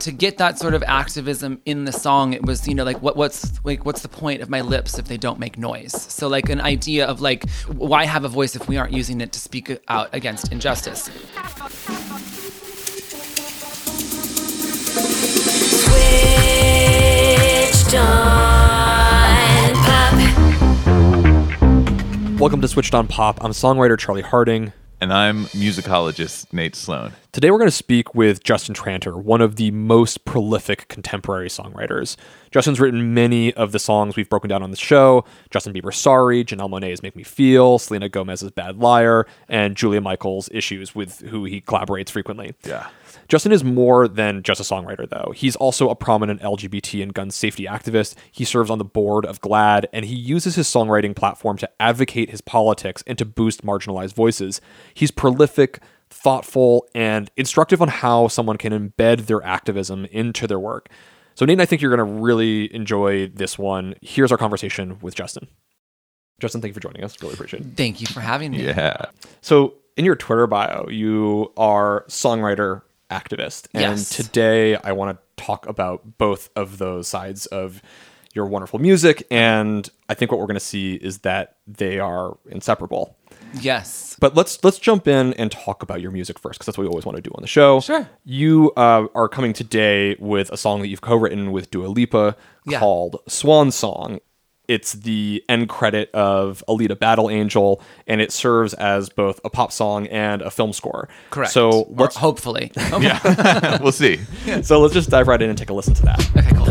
To get that sort of activism in the song it was you know like what what's like what's the point of my lips if they don't make noise so like an idea of like why have a voice if we aren't using it to speak out against injustice Switched on pop. Welcome to Switched on Pop. I'm songwriter Charlie Harding. And I'm musicologist Nate Sloan. Today we're going to speak with Justin Tranter, one of the most prolific contemporary songwriters. Justin's written many of the songs we've broken down on the show Justin Bieber's Sorry, Janelle Monae's Make Me Feel, Selena Gomez's Bad Liar, and Julia Michaels' Issues, with who he collaborates frequently. Yeah. Justin is more than just a songwriter, though. He's also a prominent LGBT and gun safety activist. He serves on the board of GLAAD, and he uses his songwriting platform to advocate his politics and to boost marginalized voices. He's prolific, thoughtful, and instructive on how someone can embed their activism into their work. So, Nate, I think you're going to really enjoy this one. Here's our conversation with Justin. Justin, thank you for joining us. Really appreciate it. thank you for having me Yeah. So, in your Twitter bio, you are songwriter activist, and Yes. today I want to talk about both of those sides of your wonderful music, and I think what we're going to see is that they are inseparable. yes But let's let's jump in and talk about your music first, because that's what we always want to do on the show. Sure. You uh, are coming today with a song that you've co-written with Dua Lipa Yeah. called "Swan Song." It's the end credit of Alita Battle Angel, and it serves as both a pop song and a film score. correct So Or let's hopefully yeah, we'll see. so let's just dive right in and take a listen to that. okay cool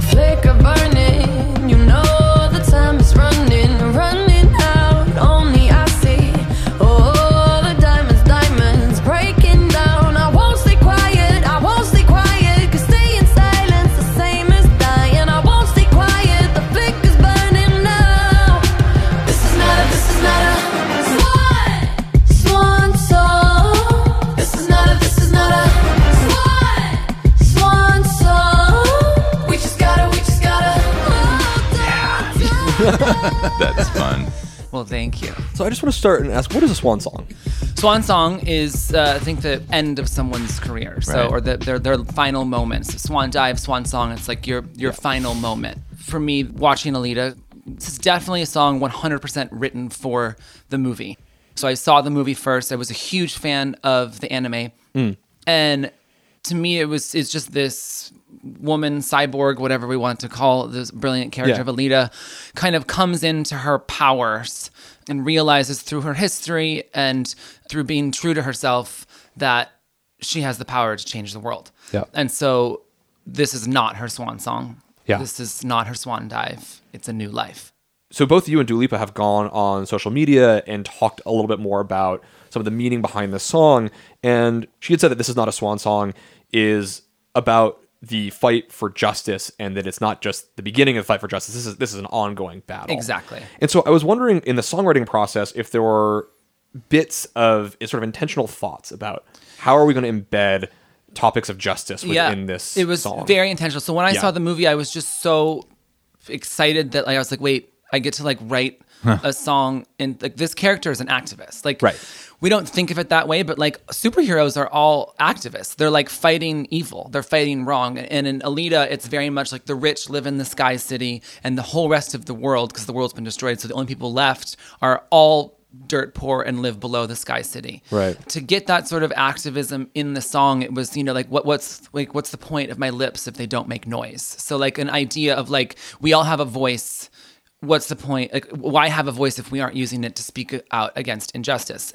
That's fun. well thank you So I just want to start and ask, what is a swan song? Swan song is, uh, I think, the end of someone's career. So, Right. or the, their their final moments. Swan dive, swan song. It's like your your final moment. For me, watching Alita, this is definitely a song 100% written for the movie. So I saw the movie first. I was a huge fan of the anime, and to me, it was it's just this woman cyborg, whatever we want to call this brilliant character Yeah. of Alita, kind of comes into her powers and realizes through her history and through being true to herself that she has the power to change the world. Yeah. And so this is not her swan song. Yeah. This is not her swan dive. It's a new life. So both you and Dua Lipa have gone on social media and talked a little bit more about some of the meaning behind this song. And she had said that this is not a swan song, is about the fight for justice, and that it's not just the beginning of the fight for justice. This is this is an ongoing battle. Exactly. And so I was wondering in the songwriting process if there were bits of sort of intentional thoughts about how are we going to embed topics of justice within this it was song. very intentional so when i Yeah. saw the movie i was just so excited that like, i was like wait i get to like write a song and like this character is an activist like Right. We don't think of it that way but like superheroes are all activists. They're like fighting evil. They're fighting wrong. And in alita it's very much like the rich live in the sky city and the whole rest of the world because the world's been destroyed. So the only people left are all dirt poor and live below the sky city. Right. to get that sort of activism in the song it was you know like what what's like what's the point of my lips if they don't make noise? So like an idea of like we all have a voice what's the point like why have a voice if we aren't using it to speak out against injustice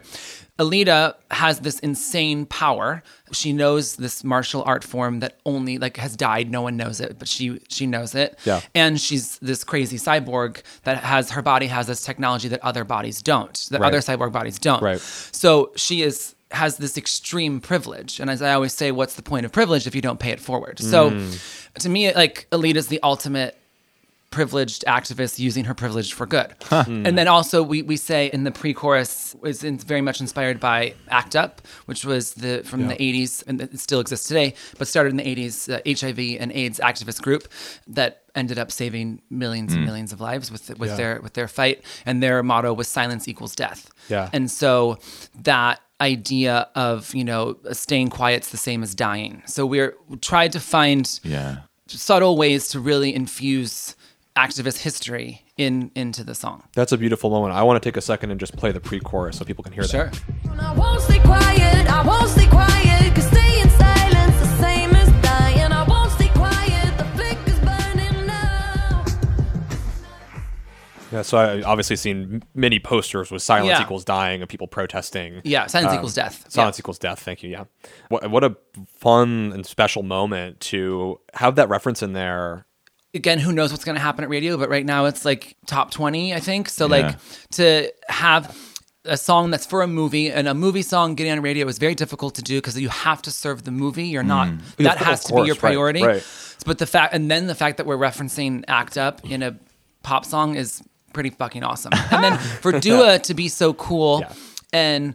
Alita has this insane power. She knows this martial art form that only like has died. No one knows it, but she she knows it. Yeah. And she's this crazy cyborg that has her body has this technology that other bodies don't. That Right. other cyborg bodies don't. Right. So she is has this extreme privilege. And as I always say, what's the point of privilege if you don't pay it forward? So mm. to me, like Alita's the ultimate privileged activist using her privilege for good. And then also we, we say in the pre-chorus is in, very much inspired by ACT UP, which was the from the 80s and it still exists today, but started in the 80s uh, HIV and AIDS activist group that ended up saving millions and millions of lives with with Yeah. their with their fight and their motto was silence equals death. Yeah. And so that idea of, you know, staying quiet's the same as dying. So we're we tried to find Yeah. subtle ways to really infuse activist history in into the song. That's a beautiful moment. I want to take a second and just play the pre-chorus so people can hear that. I won't stay quiet, I won't stay quiet, cause stay in silence the same as dying. I won't stay quiet, the flicker's burning now. Yeah, so I obviously seen many posters with silence Yeah. equals dying and people protesting. Yeah, silence Um, equals death. Silence Yeah. equals death. Thank you. Yeah. What, what a fun and special moment to have that reference in there. Again, who knows what's going to happen at radio, but right now it's like top 20, I think. So Yeah. like to have a song that's for a movie and a movie song getting on radio is very difficult to do because you have to serve the movie. You're not mm. that Of has to be course, your right, priority. right. But the fact and then the fact that we're referencing Act Up in a pop song is pretty fucking awesome. And then for Dua to be so cool Yeah. and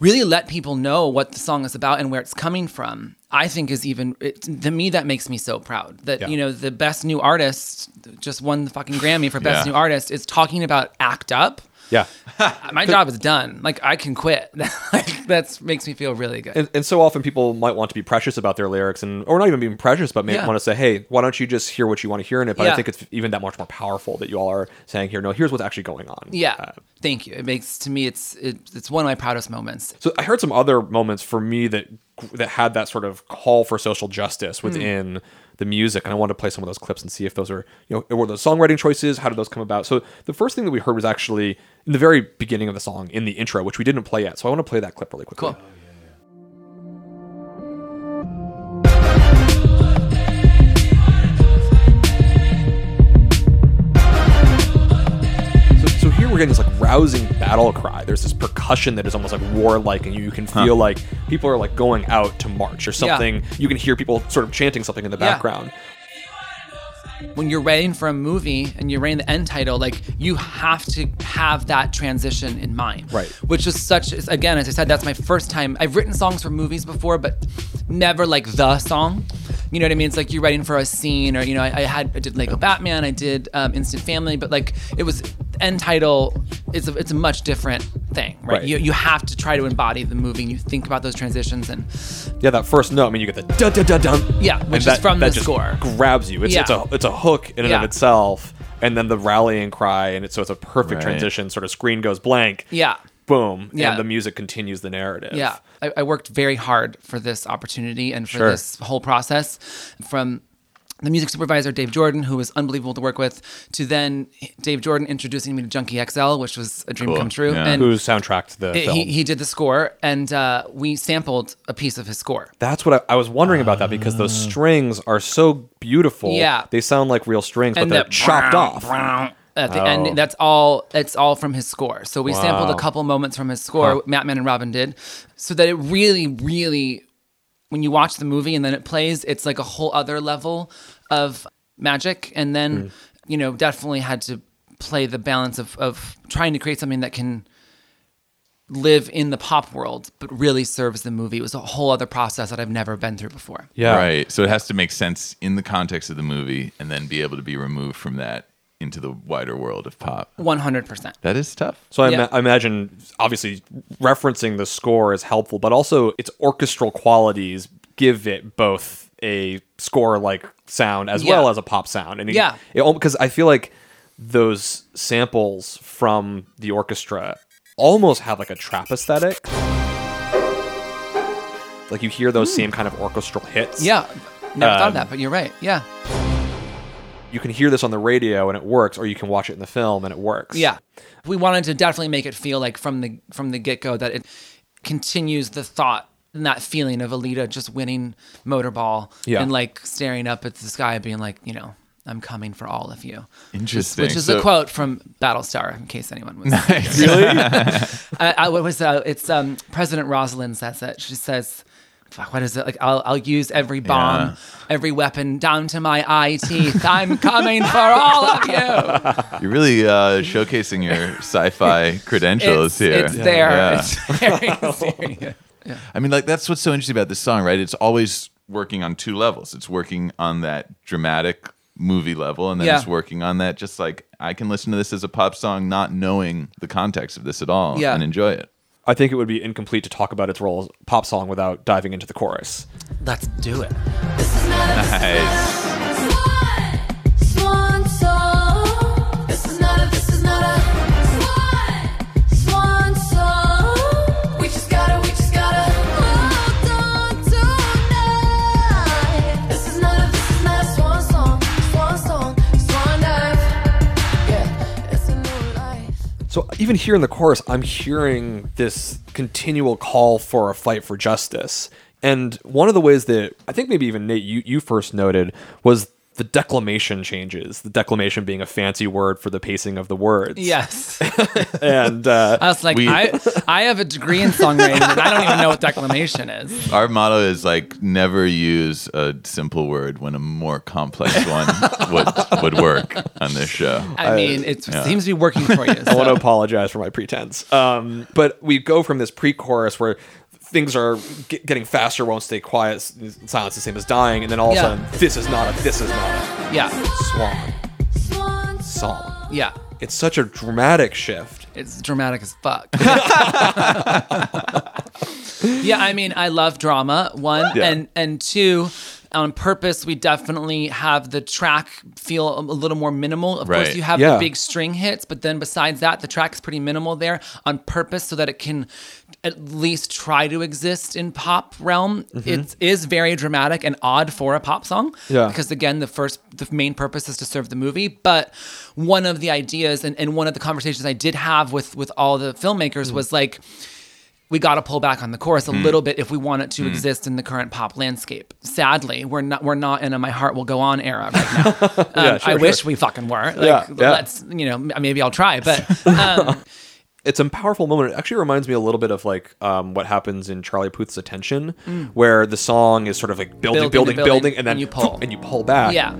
really let people know what the song is about and where it's coming from i think is even it, to me that makes me so proud that Yeah. you know the best new artist just won the fucking grammy for best Yeah. new artist is talking about act up. Yeah. my job is done. Like i can quit. Like that makes me feel really good. And, and so often people might want to be precious about their lyrics and or not even being precious but maybe Yeah. want to say hey why don't you just hear what you want to hear in it? But i think it's even that much more powerful that you all are saying here no here's what's actually going on. Yeah. Uh, thank you. It makes to me it's it, it's one of my proudest moments. So i heard some other moments for me that that had that sort of call for social Hmm. justice within the music and i wanted to play some of those clips and see if those are you know were those songwriting choices? How did those come about? So the first thing that we heard was actually in the very beginning of the song in the intro which we didn't play yet. So i want to play that clip really quickly. Cool we're getting this like rousing battle cry. There's this percussion that is almost like warlike, and you, you can feel like people are like going out to march or Yeah. something. You can hear people sort of chanting something in the Yeah. background. when you're writing for a movie and you're writing the end title, like you have to have that transition in mind. Right. Which is such, again, as I said, that's my first time. I've written songs for movies before, but never like the song. You know what I mean? It's like you're writing for a scene, or you know, I, I had I did Lego Batman, I did um, Instant Family, but like it was end title. It's a it's a much different thing, right? Right. You you have to try to embody the movie, and you think about those transitions, and Yeah, that first note. I mean, you get the dun dun dun dun. Yeah, and which is that, from that the just score. Grabs you. It's it's Yeah. a it's a hook in and of Yeah. itself, and then the rallying cry, and it's so it's a perfect Right. transition. Sort of screen goes blank. yeah. Boom. Yeah. And the music continues the narrative. Yeah, I, I worked very hard for this opportunity and for Sure. this whole process. From the music supervisor Dave Jordan, who was unbelievable to work with, to then Dave Jordan introducing me to Junkie XL, which was a dream Cool. come true. Yeah. And Who soundtracked the it- film? he, he did the score, and uh, we sampled a piece of his score. That's what I, I was wondering about that because those strings are so beautiful. Ah. Yeah. They sound like real strings, but they're that chopped brown, off. brown at the Oh. end. That's all. It's all from his score. So we sampled a couple moments from his score. Huh. Mattman and Robin did, so that it really, really, when you watch the movie and then it plays, it's like a whole other level of magic. And then, Hmm. you know, definitely had to play the balance of of trying to create something that can live in the pop world but really serves the movie. It was a whole other process that I've never been through before. Yeah. Right. So it has to make sense in the context of the movie and then be able to be removed from that into the wider world of pop. 100%. That is tough. So I, Yeah. ima- I imagine, obviously, referencing the score is helpful, but also its orchestral qualities give it both a score-like sound as Yeah. well as a pop sound. And it- Yeah. because I feel like those samples from the orchestra almost have like a trap aesthetic. Like you hear those same kind of orchestral hits. Yeah. Never thought Um, of that, but you're right. Yeah. you can hear this on the radio and it works, or you can watch it in the film and it works. Yeah, we wanted to definitely make it feel like from the from the get go that it continues the thought and that feeling of Alita just winning Motorball Yeah. and like staring up at the sky, being like, you know, I'm coming for all of you. Interesting. Which is So- a quote from Battlestar, in case anyone was. nice. Really? I, I, what was uh, it's um, President Roslin says it. She says, "Fuck, what is it? Like I'll I'll use every bomb, Yeah. every weapon down to my eye teeth. I'm coming for all of you." You're really uh, showcasing your sci-fi credentials It's, here. it's there. Yeah. It's very serious. I mean, like that's what's so interesting about this song, right? It's always working on two levels. It's working on that dramatic movie level, and then Yeah. it's working on that just like I can listen to this as a pop song, not knowing the context of this at all, Yeah. and enjoy it. I think it would be incomplete to talk about its role as a pop song without diving into the chorus. Let's do it. This is not a Nice. So even here in the chorus, I'm hearing this continual call for a fight for justice. And one of the ways that I think maybe even Nate, you, you first noted was the declamation changes. The declamation being a fancy word for the pacing of the words. Yes. And uh, I was like, We- I I have a degree in songwriting and I don't even know what declamation is. Our motto is like never use a simple word when a more complex one would would work on this show. I mean, it seems to be working for you. I want to apologize for my pretense. Um, but we go from this pre-chorus where things are get, getting faster, won't stay quiet, s- silence the same as dying, and then all of a sudden, this is not a this is not Yeah. a swan Swan song. Yeah. It's such a dramatic shift. It's dramatic as fuck. yeah, I mean, I love drama. One Yeah. and and two, on purpose, we definitely have the track feel a little more minimal. Of Right. course, you have Yeah. the big string hits, but then besides that, the track's pretty minimal there on purpose, so that it can at least try to exist in pop realm. It is very dramatic and odd for a pop song. Yeah. because again, the first, the main purpose is to serve the movie. But one of the ideas and, and one of the conversations I did have with with all the filmmakers was like, we got to pull back on the chorus a little bit if we want it to exist in the current pop landscape. Sadly, we're not we're not in a my heart will go on era right now. Um, sure, I wish we fucking were. Like, Yeah, yeah. let's you know maybe I'll try, but um, it's a powerful moment. It actually reminds me a little bit of like um, what happens in Charlie Puth's Attention, where the song is sort of like building, Mm. Building building, and building, building, and then and you pull. and you pull back. yeah,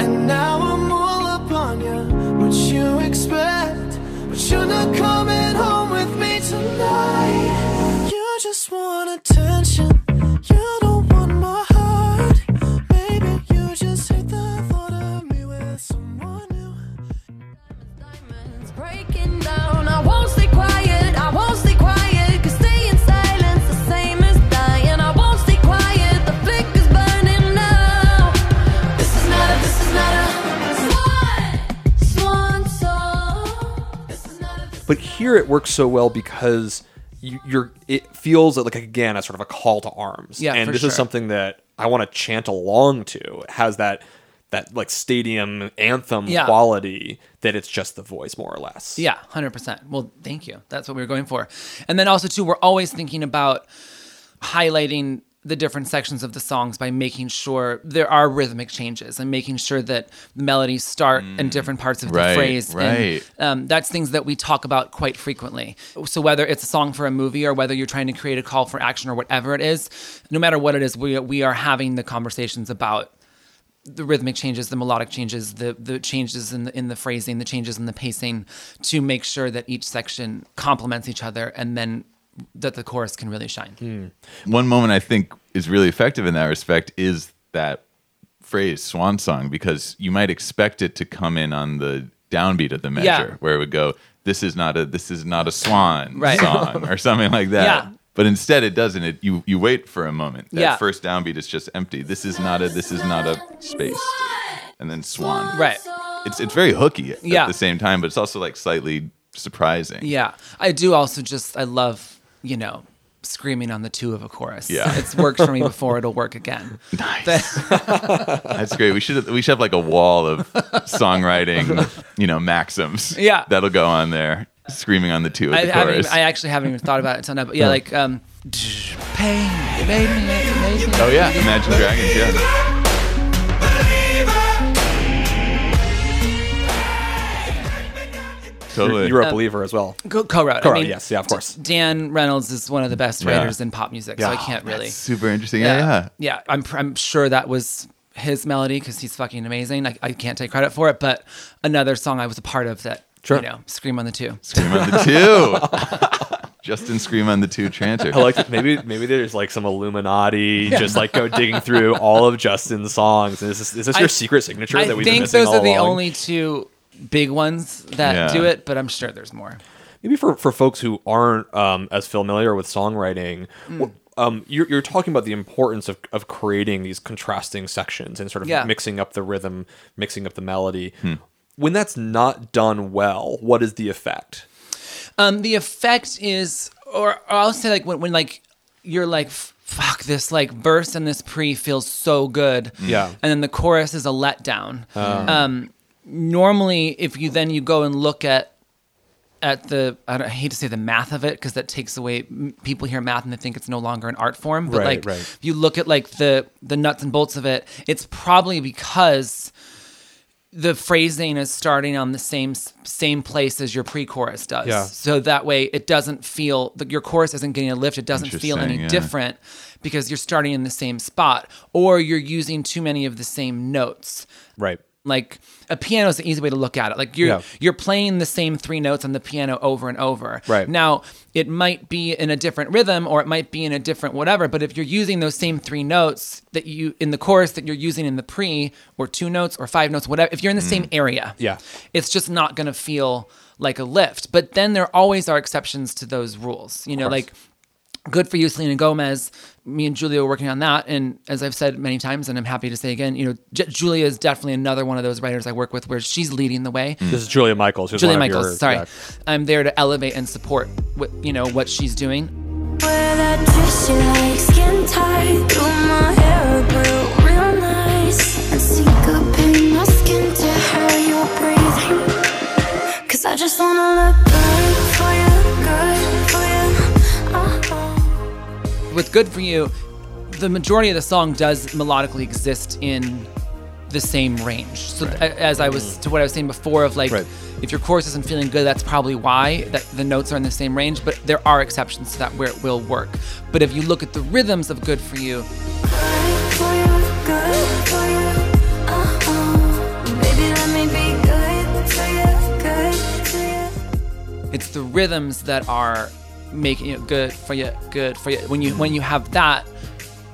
And now I'm all up on you. What you expect? But you're not coming home with me tonight. You just want attention. You don't want my heart. But here it works so well because you, you're. It feels like again a sort of a call to arms. Yeah, and for this sure. is something that I want to chant along to. It has that that like stadium anthem Yeah. quality that it's just the voice more or less. Yeah, hundred percent. Well, thank you. That's what we were going for. And then also too, we're always thinking about highlighting the different sections of the songs by making sure there are rhythmic changes and making sure that the melodies start in different parts of right, the phrase. right. And, um, that's things that we talk about quite frequently. So whether it's a song for a movie or whether you're trying to create a call for action or whatever it is, no matter what it is, we we are having the conversations about the rhythmic changes, the melodic changes, the the changes in the in the phrasing, the changes in the pacing, to make sure that each section complements each other, and then that the chorus can really shine. Hmm. One moment I think is really effective in that respect is that phrase swan song because you might expect it to come in on the downbeat of the measure Yeah. where it would go this is not a this is not a swan Right. song or something like that Yeah. But instead it doesn't it you you wait for a moment that Yeah. first downbeat is just empty this is not a this is not a space and then swan Right. it's it's very hooky at Yeah. the same time but it's also like slightly surprising Yeah, I do also just I love you know screaming on the two of a chorus. Yeah. it's worked for me before. It'll work again. Nice. That's great. We should we should have like a wall of songwriting, you know, maxims. Yeah. that'll go on there, screaming on the two of the I, chorus. I, I, actually haven't even thought about it until now. But yeah, oh. like um, pain. Oh yeah, Imagine Dragons. Yeah. Totally. You're, a um, believer as well. Co- co-wrote. co-wrote I mean, yes, yeah, of course. Dan Reynolds is one of the best writers yeah. in pop music, so. I can't really. That's super interesting. Yeah, yeah. yeah. I'm, I'm sure that was his melody because he's fucking amazing. I, I can't take credit for it, but another song I was a part of that Sure. You know, scream on the two. Scream on the two. Justin Scream on the two Tranter. I like that. Maybe maybe there's like some Illuminati just like go digging through all of Justin's songs. Is this, is this I- your secret signature I that we've been think missing those all are the along? only two big ones that Yeah. do it, but I'm sure there's more. maybe for, for folks who aren't um, as familiar with songwriting, Hmm. wh- um, you're, you're talking about the importance of, of creating these contrasting sections and sort of Yeah. mixing up the rhythm, mixing up the melody. When that's not done well, what is the effect? Um, the effect is, or, or I'll say like when, when like you're like, fuck this like verse and this pre feels so good. Yeah. And then the chorus is a letdown. Um, normally if you then you go and look at at the I, don't, I hate to say the math of it because that takes away people hear math and they think it's no longer an art form but Right, like right. if you look at like the the nuts and bolts of it it's probably because the phrasing is starting on the same same place as your pre-chorus does Yeah. so that way it doesn't feel like your chorus isn't getting a lift it doesn't feel any yeah. different because you're starting in the same spot or you're using too many of the same notes Right. Like a piano is an easy way to look at it. Like you're Yeah. you're playing the same three notes on the piano over and over. Right. Now it might be in a different rhythm or it might be in a different whatever. But if you're using those same three notes that you in the chorus that you're using in the pre or two notes or five notes, whatever, if you're in the same mm. area, Yeah. it's just not gonna feel like a lift. But then there always are exceptions to those rules. You know, like good for you, Selena Gomez. Me and Julia were working on that, and as I've said many times, and I'm happy to say again, you know, J- Julia is definitely another one of those writers I work with where she's leading the way. This is Julia Michaels. who's Julia Michaels, your- sorry, yeah. I'm there to elevate and support what you know what she's doing. Wear that dress you With "Good for You," the majority of the song does melodically exist in the same range. So th- as I was mm-hmm. to what I was saying before of like Right. if your chorus isn't feeling good, that's probably why that the notes are in the same range, but there are exceptions to that where it will work. But if you look at the rhythms of Good for You, Good for you, good for you. Baby, let me be good for you, good for you. it's the rhythms that are making it good for you, good for you. When you when you have that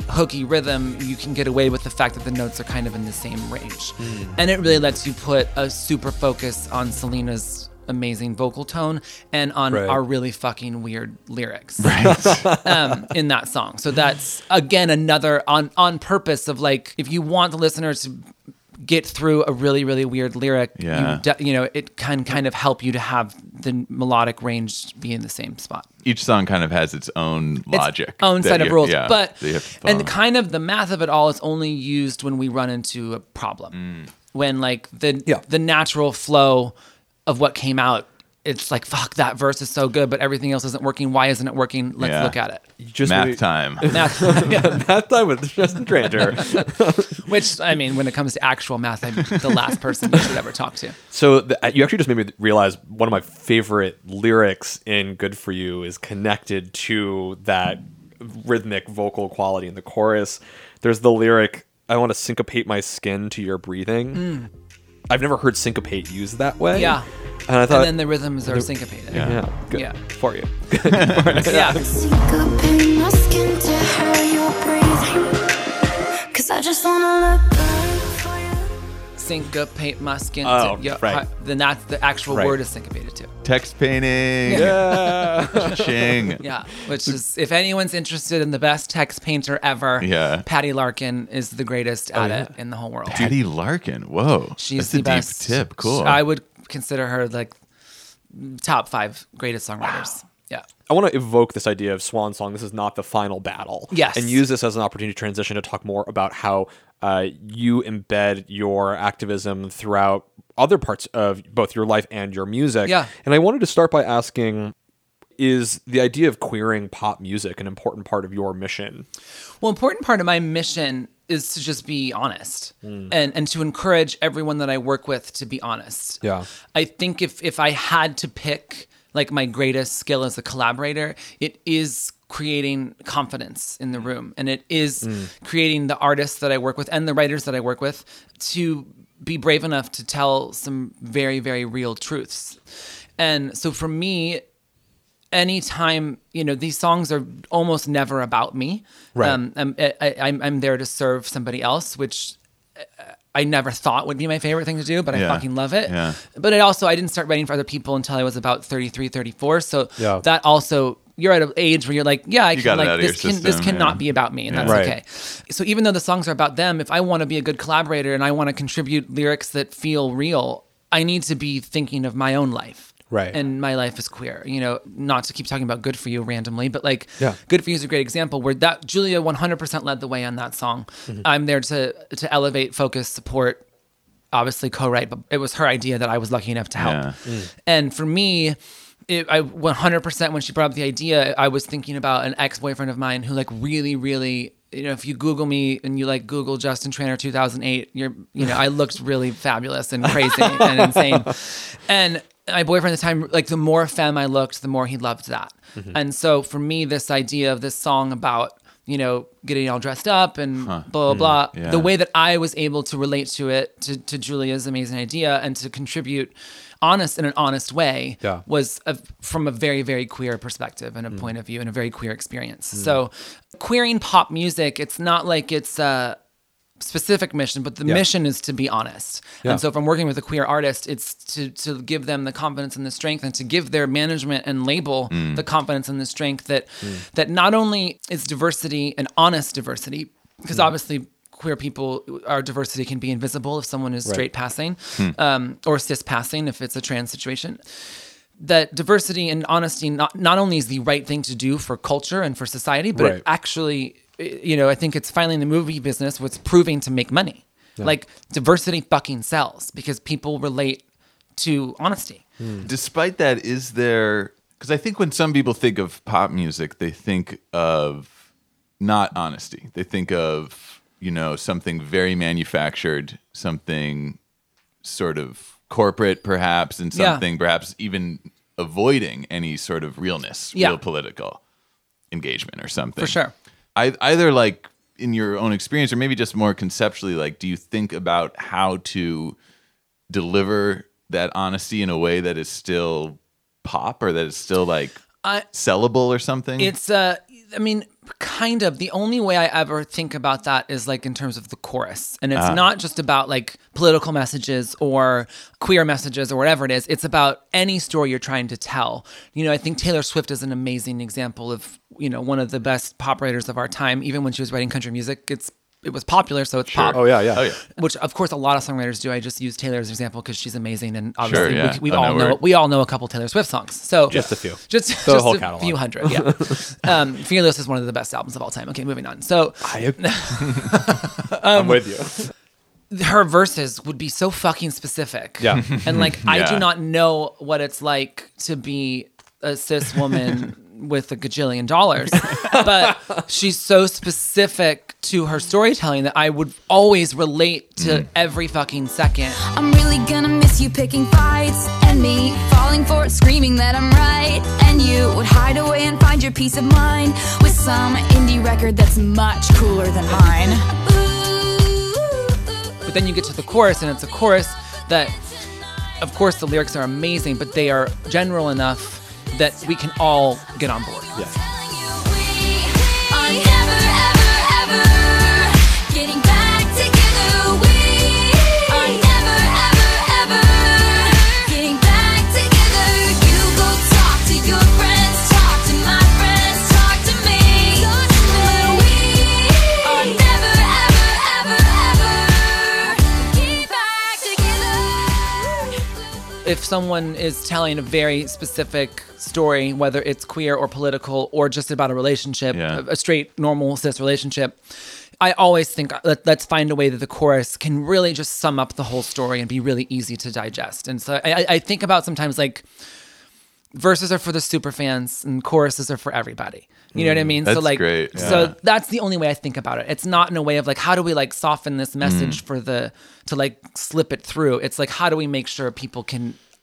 hooky rhythm, you can get away with the fact that the notes are kind of in the same range. And it really lets you put a super focus on Selena's amazing vocal tone and on Right. our really fucking weird lyrics um, in that song. So that's again another on on purpose of like if you want the listeners to get through a really really weird lyric, Yeah. you, de- you know it can kind of help you to have the melodic range be in the same spot. Each song kind of has its own logic, Its logic. own set of you- rules, yeah, but that you have to and kind of the math of it all is only used when we run into a problem. Mm. When like the Yeah. the natural flow of what came out, it's like fuck that verse is so good, but everything else isn't working. Why isn't it working? Let's Yeah. look at it. Just math maybe- time. Math, Math time with Justin Tranter. which I mean, when it comes to actual math, I'm the last person you should ever talk to. So the, uh, you actually just made me realize one of my favorite lyrics in "Good for You" is connected to that rhythmic vocal quality in the chorus. There's the lyric, "I want to syncopate my skin to your breathing." Mm. I've never heard syncopate used that way. Yeah. And I thought, and then the rhythms are syncopated. yeah, good Yeah. for you. yeah. Syncopate my skin to how you're breathing. Cause I just wanna look good for you. Syncopate my skin. Oh, to, yeah, right. hi- Then that's the actual Right. word is syncopated too. Text painting. Yeah. Ching. Yeah, which is if anyone's interested in the best text painter ever, Yeah. Patty Larkin is the greatest oh, at yeah. it in the whole world. Patty Larkin. Whoa. She's That's the a best. deep tip. Cool. I would consider her like top five greatest songwriters. Yeah. I want to evoke this idea of swan song. This is not the final battle. Yes. And use this as an opportunity to transition to talk more about how uh, you embed your activism throughout other parts of both your life and your music. Yeah. And I wanted to start by asking is the idea of queering pop music an important part of your mission? Well, important part of my mission is to just be honest hmm. and and to encourage everyone that I work with to be honest. Yeah. I think if if I had to pick like my greatest skill as a collaborator, it is creating confidence in the room and it is hmm. creating the artists that I work with and the writers that I work with to be brave enough to tell some very very real truths. And so for me anytime you know these songs are almost never about me Right. um I'm, I, I'm i'm there to serve somebody else which uh, i never thought would be my favorite thing to do but i Yeah. fucking love it Yeah. but it also i didn't start writing for other people until i was about 33 34 so Yeah. that also you're at an age where you're like yeah i got can like this can this cannot yeah. be about me and Yeah. that's Right. okay so even though the songs are about them if i want to be a good collaborator and i want to contribute lyrics that feel real i need to be thinking of my own life Right. and my life is queer. You know, not to keep talking about Good For You randomly, but like Yeah. Good For You is a great example where that Julia 100% led the way on that song. Mm-hmm. I'm there to to elevate, focus, support, obviously co-write, but it was her idea that I was lucky enough to help. Yeah. And for me, it, I 100% when she brought up the idea, I was thinking about an ex-boyfriend of mine who like really, really, you know, if you Google me and you like Google Justin Tranter 2008, you're, you know, I looked really fabulous and crazy and insane. And my boyfriend at the time, like the more femme I looked, the more he loved that. Mm-hmm. And so for me, this idea of this song about, you know, getting all dressed up and blah, blah, blah, mm, Yeah. the way that I was able to relate to it, to, to Julia's amazing idea and to contribute honest in an honest way Yeah. was a, from a very, very queer perspective and a mm. point of view and a very queer experience. Mm. So queering pop music, it's not like it's a specific mission, but the Yeah. mission is to be honest. Yeah. And so if I'm working with a queer artist, it's to, to give them the confidence and the strength and to give their management and label mm. the confidence and the strength that mm. that not only is diversity and honest diversity, because mm. obviously queer people our diversity can be invisible if someone is straight passing hmm. um, or cis passing if it's a trans situation that diversity and honesty not, not only is the right thing to do for culture and for society, but Right. it actually, Uh, you know, I think it's finally in the movie business what's proving to make money. Like diversity fucking sells because people relate to honesty. Hmm. Despite that, is there? Because I think when some people think of pop music, they think of not honesty. They think of you know something very manufactured, something sort of corporate, perhaps, and Yeah. something perhaps even avoiding any sort of realness, Yeah. real political engagement or something. For sure. I, either like in your own experience or maybe just more conceptually like do you think about how to deliver that honesty in a way that is still pop or that is still like I- sellable or something? It's uh I mean kind of the only way I ever think about that is like in terms of the chorus. And it's ah. not just about like political messages or queer messages or whatever it is. It's about any story you're trying to tell. You know, I think Taylor Swift is an amazing example of, you know, one of the best pop writers of our time. Even when she was writing country music, it's it was popular, so it's pop. Oh yeah, yeah. oh yeah Which of course a lot of songwriters do. I just use Taylor as an example because she's amazing, and obviously yeah. we, we Oh, no, all know we're- all know a couple Taylor Swift songs. So Just a few. just, The just whole a catalog. few hundred. Yeah, um, Fearless is one of the best albums of all time. Okay, moving on. So I, I'm with you. her verses would be so fucking specific. Yeah. and like I do not know what it's like to be a cis woman with a gajillion dollars, but she's so specific to her storytelling that I would always relate to mm. every fucking second. I'm really gonna miss you picking fights and me falling for it, screaming that I'm right. And you would hide away and find your peace of mind with some indie record that's much cooler than mine. But then you get to the chorus, and it's a chorus that, of course, the lyrics are amazing, but they are general enough that we can all get on board. Yeah. If someone is telling a very specific story, whether it's queer or political or just about a relationship, Yeah. a, a straight, normal cis relationship, I always think uh, let, let's find a way that the chorus can really just sum up the whole story and be really easy to digest. And so I, I- think about sometimes like verses are for the super fans and choruses are for everybody. You know what I mm, mean? so that's like great, yeah. so that's the only way I think about it. It's not in a way of like how do we like soften this message mm. for the to like slip it through. It's like how do we make sure people can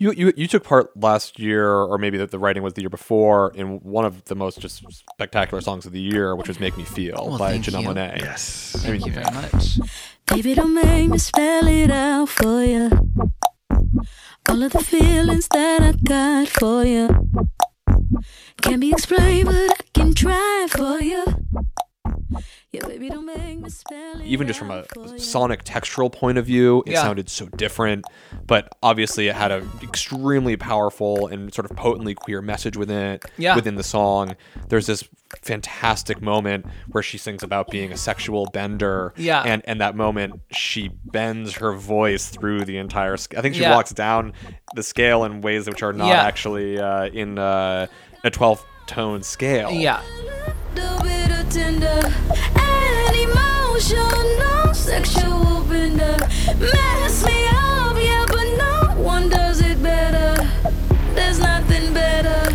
You, you you took part last year, or maybe the, the writing was the year before, in one of the most just spectacular songs of the year, which was "Make Me Feel" Well, by thank Janelle. Monáe. Yes. Thank you very much. Baby, don't make me spell it out for you. All of the feelings that I got for you can't be explained, but I can try for you. Yeah, baby, don't make me spell it Even just from a out for you. sonic textural point of view, it Yeah. sounded so different. But obviously, it had an extremely powerful and sort of potently queer message within it. Yeah. Within the song, there's this fantastic moment where she sings about being a sexual bender. Yeah. And and that moment, she bends her voice through the entire. sc- I think she Yeah. walks down the scale in ways which are not Yeah. actually uh, in uh, a 12 tone scale. Yeah. Little tender and emotional sexual bender. Mess me up, yeah, but no one does it better. There's nothing better.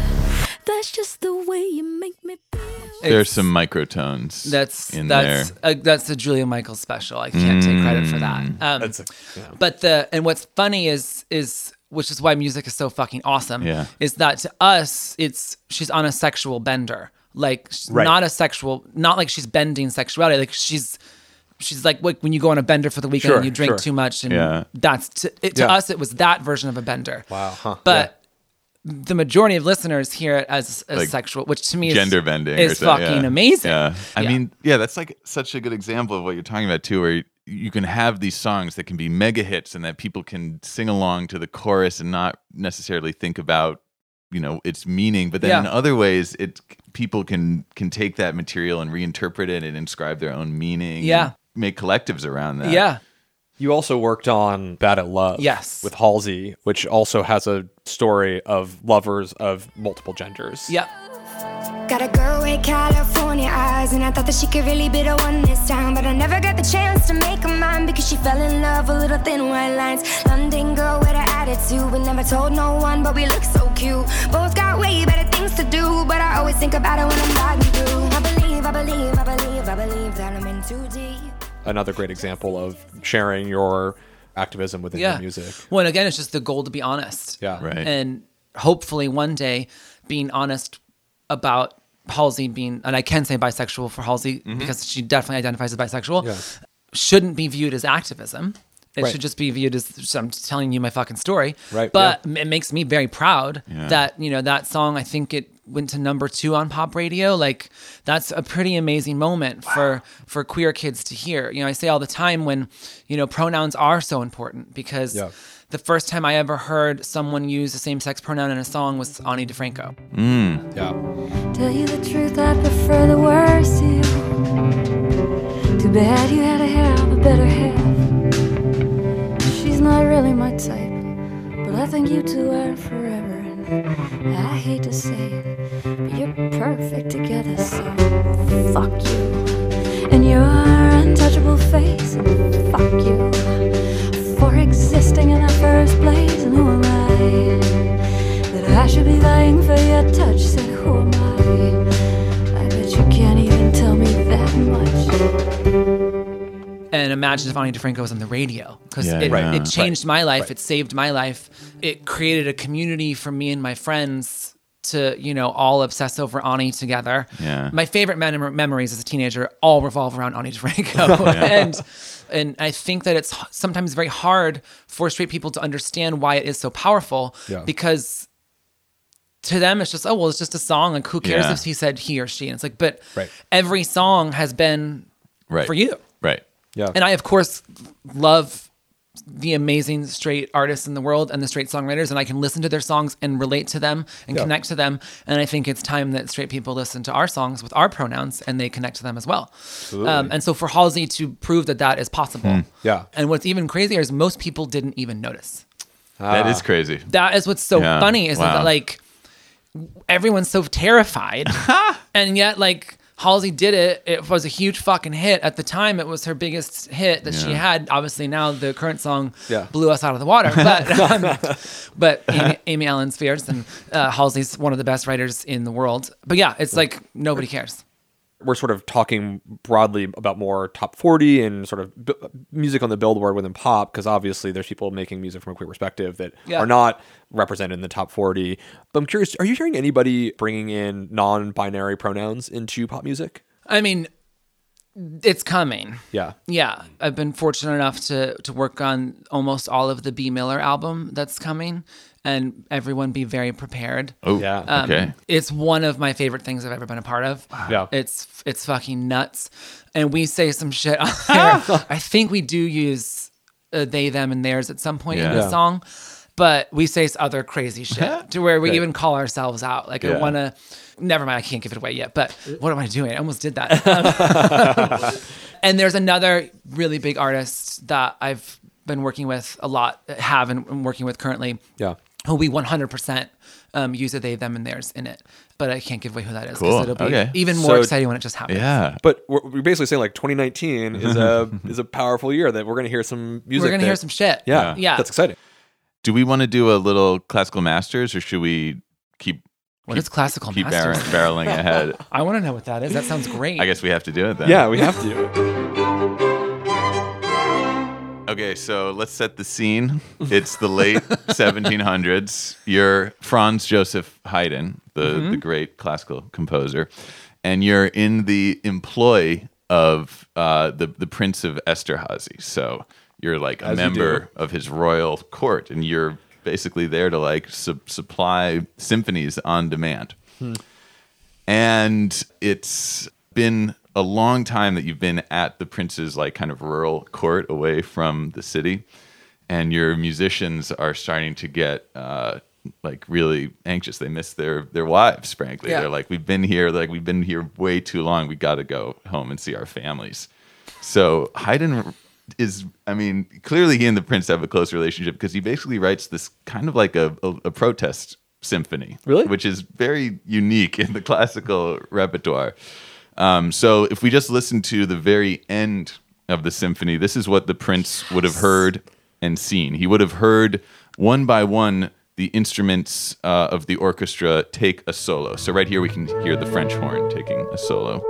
That's just the way you make me feel. There's some microtones. That's in that's there. uh, that's the Julia Michaels special. I can't take credit for that. Um, That's a, yeah. but the and what's funny is is which is why music is so fucking awesome. Yeah. Is that to us it's she's on a sexual bender. Like she's Right. not a sexual not like she's bending sexuality. Like she's she's like like when you go on a bender for the weekend Sure, and you drink sure. too much and Yeah. that's to, it, to Yeah. us it was that version of a bender. Wow, huh, But the majority of listeners hear it as, as Like sexual, which to me is gender bending is or fucking yeah. amazing. Yeah. I mean, yeah, that's like such a good example of what you're talking about too, where you, you can have these songs that can be mega hits and that people can sing along to the chorus and not necessarily think about, you know, its meaning. But then Yeah. in other ways, it people can can take that material and reinterpret it and inscribe their own meaning. Yeah. and Make collectives around that. Yeah. You also worked on Bad at Love. Yes. With Halsey, which also has a story of lovers of multiple genders. Yep. Got a girl with California eyes, and I thought that she could really be the one this time. But I never got the chance to make her mine because she fell in love with little thin white lines. London girl with an attitude, we never told no one, but we look so cute. Both got way better things to do, but I always think about it when I'm riding through. I believe, I believe, I believe, I believe that I'm in too deep. Another great example of sharing your activism within Yeah. your music. Well, and again, it's just the goal to be honest. Yeah. Right. And hopefully one day being honest about Halsey being, and I can say bisexual for Halsey Mm-hmm. because she definitely identifies as bisexual, Yeah. shouldn't be viewed as activism. It Right. should just be viewed as just, I'm telling you my fucking story. Right, But it makes me very proud Yeah. that, you know, that song, I think it went to number two on pop radio. Like that's a pretty amazing moment for, for queer kids to hear. You know, I say all the time when, you know, pronouns are so important because Yeah. the first time I ever heard someone use the same sex pronoun in a song was Ani DiFranco. Mm. Yeah. Tell you the truth, I prefer the worst to you. Too bad you nothing you two are forever. And I hate to say it, but you're perfect together, so fuck you. And your untouchable face, fuck you. For existing in the first place, and who am I? That I should be lying for your touch, said who am I? I bet you can't even tell me that much and imagine if Ani DiFranco was on the radio because yeah, it, right. it, changed my life. Right. It saved my life. It created a community for me and my friends to, you know, all obsess over Ani together. Yeah. My favorite mem- memories as a teenager all revolve around Ani DiFranco. and and I think that it's sometimes very hard for straight people to understand why it is so powerful Yeah. because to them it's just oh well it's just a song like who cares Yeah. if he said he or she and it's like but Right. every song has been Right. for you Right. Yeah. and I, of course, love the amazing straight artists in the world and the straight songwriters, and I can listen to their songs and relate to them and Yeah. connect to them. And I think it's time that straight people listen to our songs with our pronouns and they connect to them as well. Um, and so for Halsey to prove that that is possible. Yeah. And what's even crazier is most people didn't even notice. That is crazy. That is what's so Yeah. funny is Wow. that like everyone's so terrified, and yet like Halsey did it. It was a huge fucking hit at the time. It was her biggest hit that she had. Obviously, now the current song Yeah. blew us out of the water. But um, but Amy, Amy Allen's fierce, and uh, Halsey's one of the best writers in the world. But yeah, it's like nobody cares. We're sort of talking broadly about more top 40 and sort of b- music on the billboard within pop because obviously there's people making music from a queer perspective that Yeah. are not represented in the top 40 but i'm curious are you hearing anybody bringing in non-binary pronouns into pop music? I mean, it's coming. yeah. Yeah, I've been fortunate enough to to work on almost all of the Bea Miller album that's coming, and everyone be very prepared. Oh, Yeah. Um, okay. It's one of my favorite things I've ever been a part of. Yeah. It's it's fucking nuts. And we say some shit on there. I think we do use uh, they, them, and theirs at some point in the Yeah. song. But we say other crazy shit to where we Right. even call ourselves out. Like I want to. Never mind, I can't give it away yet. But what am I doing? I almost did that. and there's another really big artist that I've been working with a lot, have and and working with currently yeah who we 100% um, use a they, them, and theirs in it. But I can't give away who that is Cool. it'll be Okay. even more So- exciting when it just happens. Yeah. but we're, we're basically saying like 2019 is a is a powerful year that we're going to hear some music We're going to that- hear some shit. yeah Yeah. that's exciting Do we want to do a little classical masters or should we keep What is classical keep masters? barrel- barreling ahead? I want to know what that is. That sounds great. I guess we have to do it then. yeah we have to Okay, so let's set the scene. It's the late 1700s. You're Franz Joseph Haydn, the, Mm-hmm. the great classical composer, and you're in the employ of uh, the the Prince of Esterhazy. So you're like a As you member of his royal court, and you're basically there to like su- supply symphonies on demand. And it's been a long time that you've been at the prince's like kind of rural court away from the city. And your musicians are starting to get uh, like really anxious. They miss their their wives, frankly. Yeah. They're like, We've been here, like we've been here way too long. We gotta go home and see our families. So Haydn is, I mean, clearly he and the prince have a close relationship because he basically writes this kind of like a, a, a protest symphony, Really? which is very unique in the classical repertoire. Um, so if we just listen to the very end of the symphony, this is what the prince would have heard and seen. He would have heard one by one the instruments uh, of the orchestra take a solo. So right here we can hear the French horn taking a solo.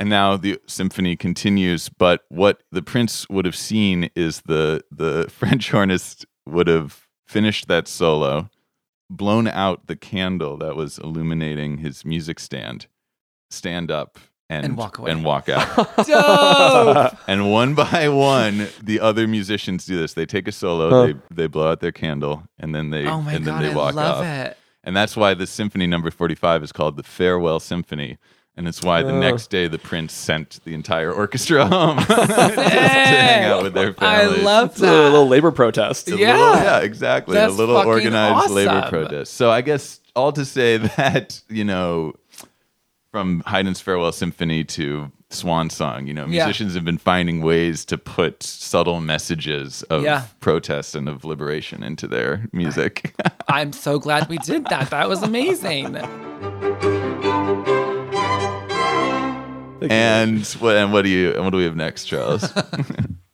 And now the symphony continues, but what the prince would have seen is the the French hornist would have finished that solo, blown out the candle that was illuminating his music stand, stand up and, And walk away. and walk out. And one by one, the other musicians do this. They take a solo, they they blow out their candle, and then they oh my and then god, they I walk love off. it. And that's why the symphony number 45 is called the Farewell Symphony. And it's why the next day the prince sent the entire orchestra home just to hang out with their families. I families. love it's a little labor protest A Yeah. little- yeah, exactly. That's a little fucking organized labor awesome. protest. So I guess all to say that, you know, from Haydn's Farewell Symphony to Swan Song, you know, Yeah. musicians have been finding ways to put subtle messages of Yeah. protest and of liberation into their music. I'm so glad we did that. That was amazing. And what and what do you and what do we have next, Charles?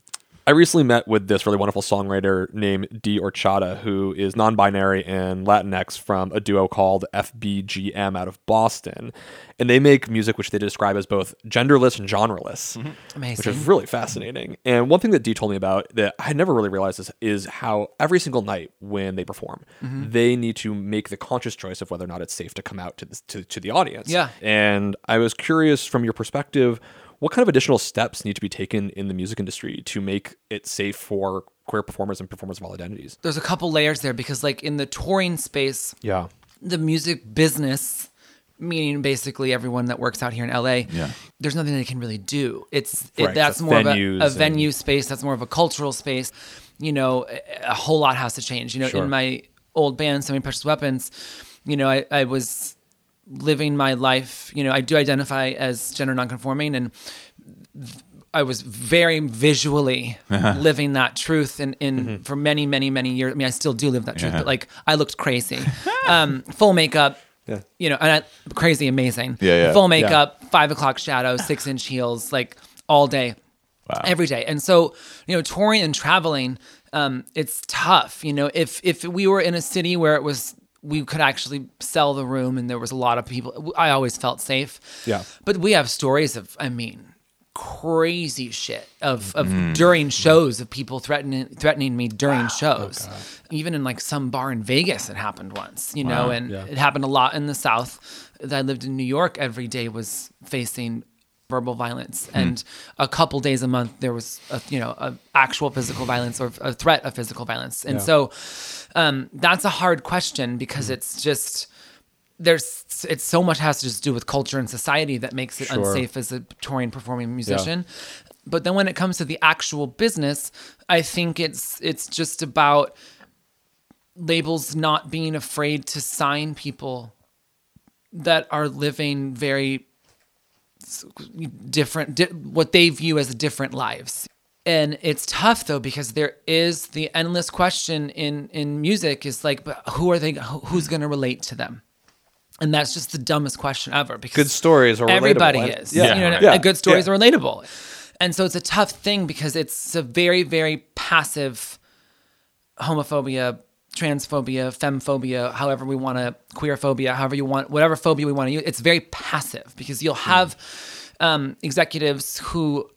I recently met with this really wonderful songwriter named D. Orxata, who is non binary and Latinx from a duo called FBGM out of Boston. And they make music which they describe as both genderless and genreless, which Amazing. is really fascinating. And one thing that Dee told me about that I had never really realized is, is how every single night when they perform, Mm-hmm. they need to make the conscious choice of whether or not it's safe to come out to the, to, to the audience. Yeah. And I was curious from your perspective, what kind of additional steps need to be taken in the music industry to make it safe for queer performers and performers of all identities? There's a couple layers there because, like, in the touring space, Yeah. the music business, meaning basically everyone that works out here in LA, Yeah. there's nothing they can really do. It's it, that's more of a, venues a and- venue space. That's more of a cultural space. You know, a, a whole lot has to change. You know, Sure. in my old band, Semi Precious Weapons, you know, I, I was living my life. You know, I do identify as gender nonconforming, and I was very visually living that truth in, in Mm-hmm. for many, many, many years. I mean, I still do live that truth, but like I looked crazy. um, full makeup, Yeah. you know, and I, crazy, amazing. Yeah, yeah. Full makeup, five o'clock shadow, six inch heels, like all day, every day. And so, you know, touring and traveling, um, it's tough. You know, if if we were in a city where it was we could actually sell the room and there was a lot of people, I always felt safe. Yeah. But we have stories of, I mean, crazy shit of, of Mm. during shows of people threatening threatening me during Oh, shows. Even in like some bar in Vegas, it happened once, you know, and Yeah. it happened a lot in the South. That I lived in New York. Every day was facing verbal violence, and a couple days a month there was, a, you know, a actual physical violence or a threat of physical violence. And so um, that's a hard question because it's just there's it's so much has to just do with culture and society that makes it Sure. unsafe as a touring performing musician. But then when it comes to the actual business, I think it's it's just about labels not being afraid to sign people that are living very different di- what they view as different lives and it's tough though because there is the endless question in in music is like but who are they who's going to relate to them and that's just the dumbest question ever because Good stories are relatable. everybody is Yeah. you know Yeah. a good stories Yeah. are relatable and so it's a tough thing because it's a very very passive homophobia transphobia femphobia however we want to queer phobia however you want whatever phobia we want to use it's very passive because you'll have um, executives who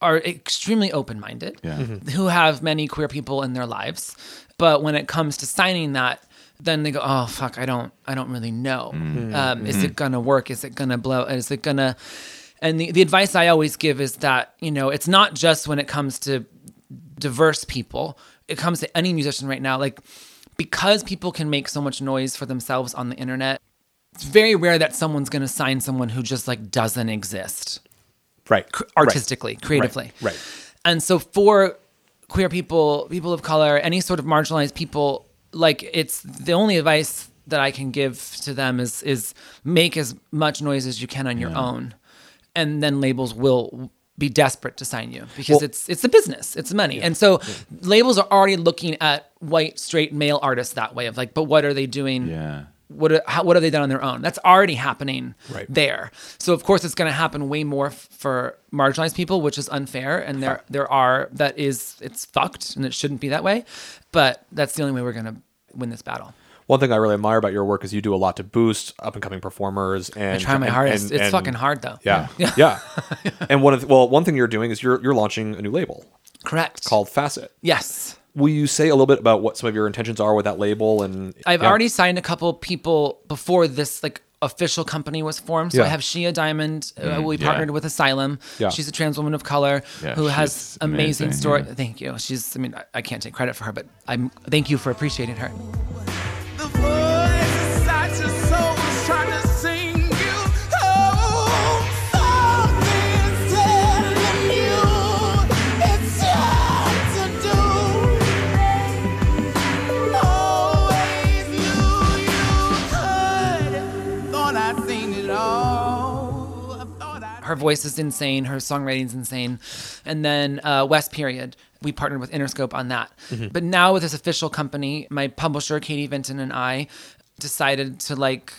are extremely open-minded Yeah. Mm-hmm. Mm-hmm. who have many queer people in their lives but when it comes to signing that then they go oh fuck i don't i don't really know. Mm. Mm. Um, is it mm-hmm. gonna work? Is it gonna blow? Is it gonna and the, the advice i always give is that you know it's not just when it comes to diverse people it comes to any musician right now like because people can make so much noise for themselves on the internet it's very rare that someone's going to sign someone who just like doesn't exist Right. artistically, creatively. Right. And so for queer people, people of color, any sort of marginalized people, like it's the only advice that I can give to them is is make as much noise as you can on your own. And then labels will be desperate to sign you because Well- it's it's a business, it's money. And so labels are already looking at white straight male artists that way of like, but what are they doing? Yeah. what are- how, what have they done on their own? That's already happening Right. there. So of course it's going to happen way more f- for marginalized people, which is unfair. And there there are that is it's fucked and it shouldn't be that way. But that's the only way we're going to win this battle. One thing I really admire about your work is you do a lot to boost up and coming performers. And I try my and- hardest. and- it's fucking hard though. Yeah, yeah. and one of the, well, one thing you're doing is you're you're launching a new label Correct. called Facet. yes. Will you say a little bit about what some of your intentions are with that label? And I've yeah. already signed a couple people before this like official company was formed. So I have Shea Diamond. Uh, we yeah. partnered with Asylum. Yeah. She's a trans woman of color Yeah, who has amazing, amazing, story. yeah. Thank you. She's. I mean, I, I can't take credit for her, but I'm. Thank you for appreciating her. Her voice is insane. Her songwriting's insane. And then uh, Wes Period. We partnered with Interscope on that. But now with this official company, my publisher Katie Vinten and I decided to like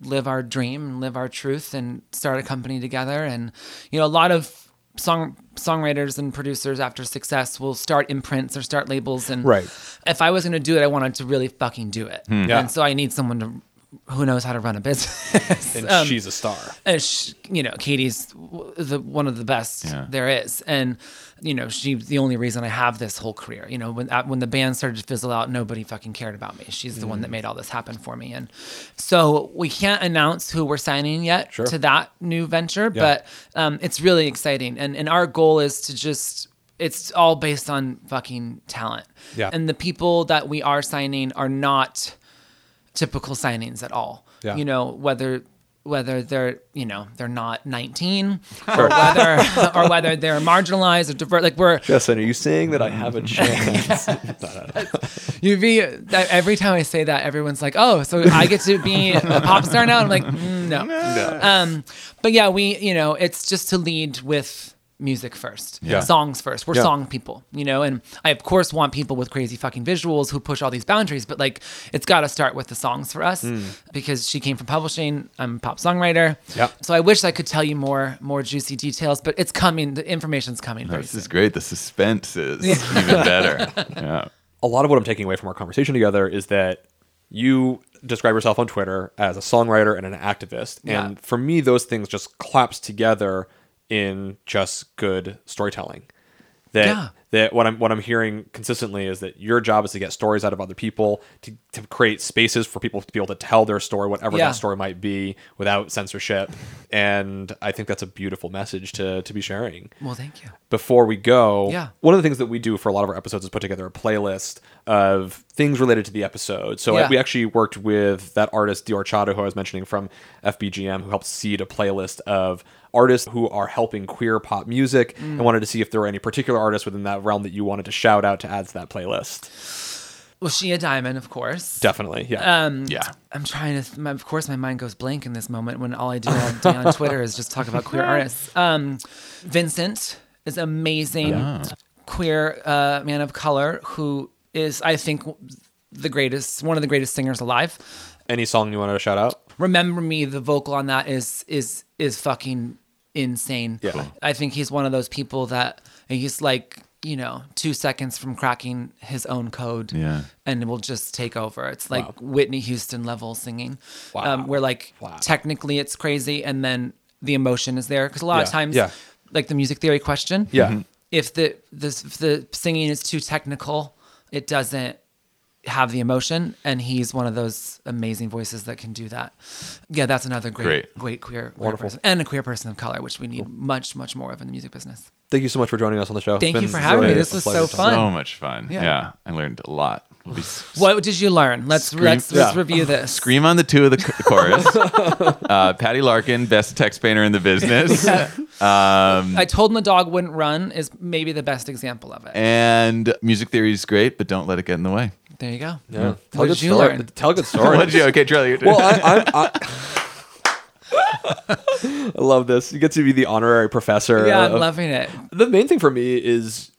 live our dream and live our truth and start a company together. And you know, a lot of song songwriters and producers after success will start imprints or start labels and Right. if I was going to do it, I wanted to really fucking do it. Yeah. And so I need someone to who knows how to run a business. And Um, she's a star. and sh you know, Katie's the one of the best Yeah. there is, and you know, she's the only reason I have this whole career. You know, when at- when the band started to fizzle out, nobody fucking cared about me. She's the one Mm. that made all this happen for me, and so we can't announce who we're signing yet Sure. to that new venture, Yeah. but um, it's really exciting, and and our goal is to just. It's all based on fucking talent. Yeah. And the people that we are signing are not typical signings at all. Yeah. You know, whether whether they're you know they're not 19 or whether or whether they're marginalized or divert like we're Justin, are you saying that I have a chance? you be that every time I say that everyone's like oh so I get to be a pop star now I'm like mm, no um but yeah we you know it's just to lead with music first Yeah. songs first we're Yeah. song people you know and I of course want people with crazy fucking visuals who push all these boundaries but like it's got to start with the songs for us mm. because she came from publishing I'm a pop songwriter Yep. so I wish I could tell you more more juicy details but it's coming the information's coming This soon is great. The suspense is even better. Yeah. a lot of what I'm taking away from our conversation together is that you describe yourself on Twitter as a songwriter and an activist. Yeah. And for me, those things just collapse together in just good storytelling. That Yeah. that what I'm what I'm hearing consistently is that your job is to get stories out of other people, to, to create spaces for people to be able to tell their story, whatever Yeah. that story might be, without censorship. And I think that's a beautiful message to to be sharing well thank you before we go, Yeah. one of the things that we do for a lot of our episodes is put together a playlist of things related to the episode. So Yeah. we actually worked with that artist D. Orxata, who I was mentioning from FBGM, who helped seed a playlist of artists who are helping queer pop music Mm. and wanted to see if there were any particular artists within that realm that you wanted to shout out to add to that playlist. well Shea Diamond of course Definitely, yeah. Um, Yeah. I'm trying to. my- Of course, my mind goes blank in this moment when all I do all day on Twitter is just talk about queer artists. Um, Vincint is amazing queer uh, man of color who is, I think, the greatest, one of the greatest singers alive. any song you wanted to shout out? Remember Me, the vocal on that is is is fucking insane. Yeah. Cool. I think he's one of those people that he's like you know two seconds from cracking his own code. Yeah. and it will just take over. It's like Wow. Whitney Houston level singing. Wow. Um, where like Wow. technically it's crazy, and then the emotion is there because a lot of times, Yeah. like the music theory question, Yeah. Mhm. if the the if the singing is too technical, it doesn't have the emotion and he's one of those amazing voices that can do that yeah that's another great Great. great queer, queer Wonderful. person and a queer person of color which we need much much more of in the music business Thank you so much for joining us on the show. It's Thank you for having me. This was so fun. So much fun. Yeah. Yeah. I learned a lot. We'll be s- what did you learn let's Scream- let's, let's yeah. review this Scream on the two of the ch- chorus. uh, Patty Larkin, best text painter in the business. Um, i told him the dog wouldn't run is maybe the best example of it and music theory is great, but don't let it get in the way. there you go Yeah. Tell a what good did you story. learn Tell a good story. What did you? Okay, Charlie. you're- well, I, I, I, I love this. You get to be the honorary professor. yeah i'm of- loving it the main thing for me is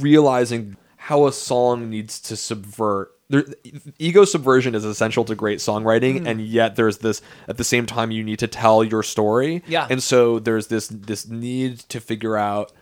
realizing how a song needs to subvert. There, ego subversion is essential to great songwriting, hmm. and yet there's this at the same time you need to tell your story. Yeah. and so there's this this need to figure out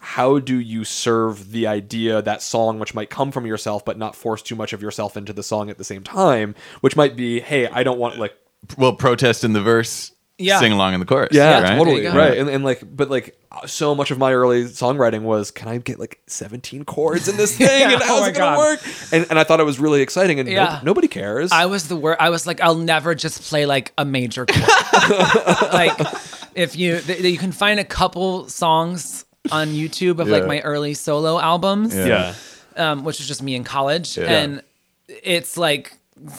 how do you serve the idea that song which might come from yourself but not force too much of yourself into the song at the same time which might be hey i don't want like well, protest in the verse. Yeah. Sing along in the chorus. yeah, right? totally There you go. right. And, and like, but like, so much of my early songwriting was, can I get like 17 chords in this thing, Yeah, and oh how's my it gonna work? And and I thought it was really exciting, and Yeah. nob- nobody cares. I was the worst. I was like, I'll never just play like a major chord. like, if you th- you can find a couple songs on YouTube of like my early solo albums, yeah, um, which was just me in college, Yeah. and it's like.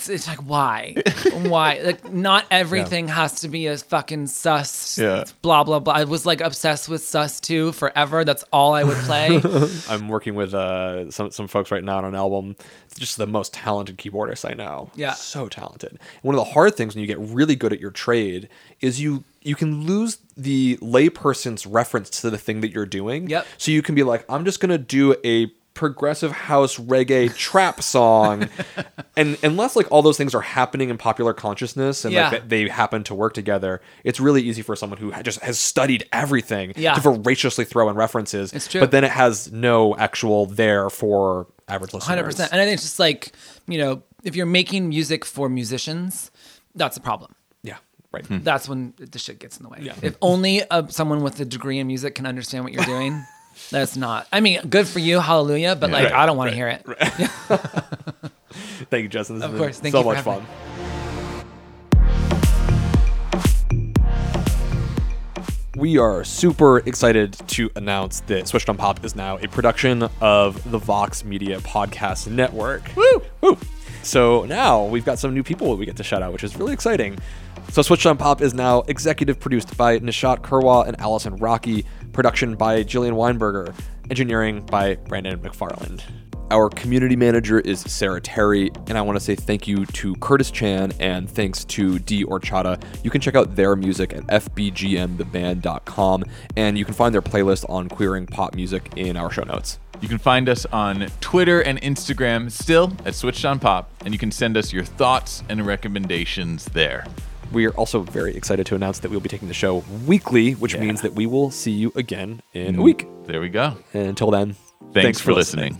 It's like why, why? Like not everything has to be a fucking sus. Yeah. Blah blah blah. I was like obsessed with sus too forever. That's all I would play. I'm working with uh, some some folks right now on an album. It's just the most talented keyboardist I know. Yeah. so talented. One of the hard things when you get really good at your trade is you you can lose the layperson's reference to the thing that you're doing. Yep. So you can be like, I'm just gonna do a progressive house reggae trap song and unless like all those things are happening in popular consciousness and Yeah. like they they happen to work together it's really easy for someone who ha- just has studied everything Yeah. to voraciously throw in references It's true. but then it has no actual there for average listeners Hundred percent. And I think it's just like you know, if you're making music for musicians, that's a problem. yeah right That's when the shit gets in the way. If only uh, someone with a degree in music can understand what you're doing, that's not. I mean, good for you, hallelujah. But like, Right, I don't want to hear it. thank you justin this Of course. Thank so you much fun me. we are super excited to announce that Switched on Pop is now a production of the Vox Media Podcast Network. Woo! Woo! So now we've got some new people we get to shout out, which is really exciting. So Switched on Pop is now executive produced by Nishat Kurwa and Allison Rockey, production by Jillian Weinberger, engineering by Brandon McFarland. Our community manager is Sarah Terry, and I want to say thank you to Curtis Chan and thanks to D Orxata. You can check out their music at fbgmtheband.com, and you can find their playlist on queering pop music in our show notes. You can find us on Twitter and Instagram still at Switched on Pop, and you can send us your thoughts and recommendations there. We are also very excited to announce that we'll be taking the show weekly, which means that we will see you again in a mm, week. There we go. And until then, Thanks, for listening.